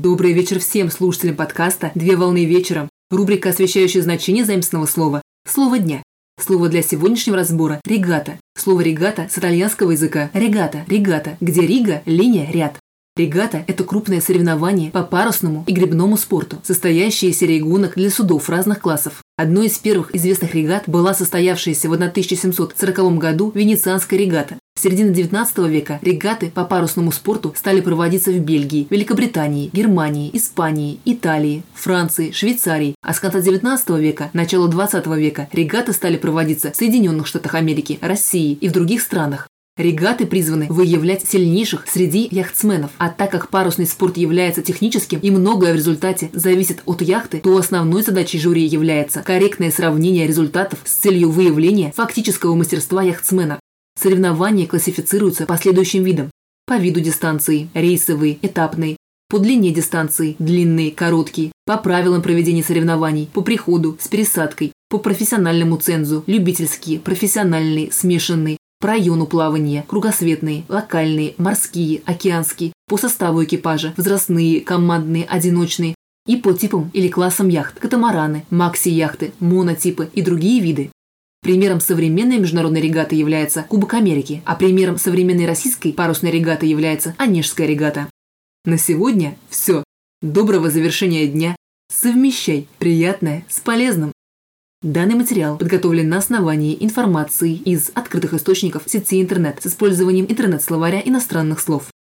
Добрый вечер всем слушателям подкаста «Две волны вечером». Рубрика, освещающая значение заимственного слова «Слово дня». Слово для сегодняшнего разбора – регата. Слово регата с итальянского языка – регата, регата, где рига – линия, ряд. Регата – это крупное соревнование по парусному и гребному спорту, состоящее из серии гонок для судов разных классов. Одной из первых известных регат была состоявшаяся в 1740 году Венецианская регата. В середине XIX века регаты по парусному спорту стали проводиться в Бельгии, Великобритании, Германии, Испании, Италии, Франции, Швейцарии, а с конца XIX века, начала XX века регаты стали проводиться в Соединенных Штатах Америки, России и в других странах. Регаты призваны выявлять сильнейших среди яхтсменов, а так как парусный спорт является техническим и многое в результате зависит от яхты, то основной задачей жюри является корректное сравнение результатов с целью выявления фактического мастерства яхтсмена. Соревнования классифицируются по следующим видам. По виду дистанции – рейсовые, этапные, по длине дистанции – длинные, короткие, по правилам проведения соревнований, по приходу, с пересадкой, по профессиональному цензу – любительские, профессиональные, смешанные, по району плавания, кругосветные, локальные, морские, океанские, по составу экипажа, возрастные, командные, одиночные. И по типам или классам яхт, катамараны, макси-яхты, монотипы и другие виды. Примером современной международной регаты является Кубок Америки, а примером современной российской парусной регаты является Онежская регата. На сегодня все. Доброго завершения дня. Совмещай приятное с полезным. Данный материал подготовлен на основании информации из открытых источников сети интернет с использованием интернет-словаря иностранных слов.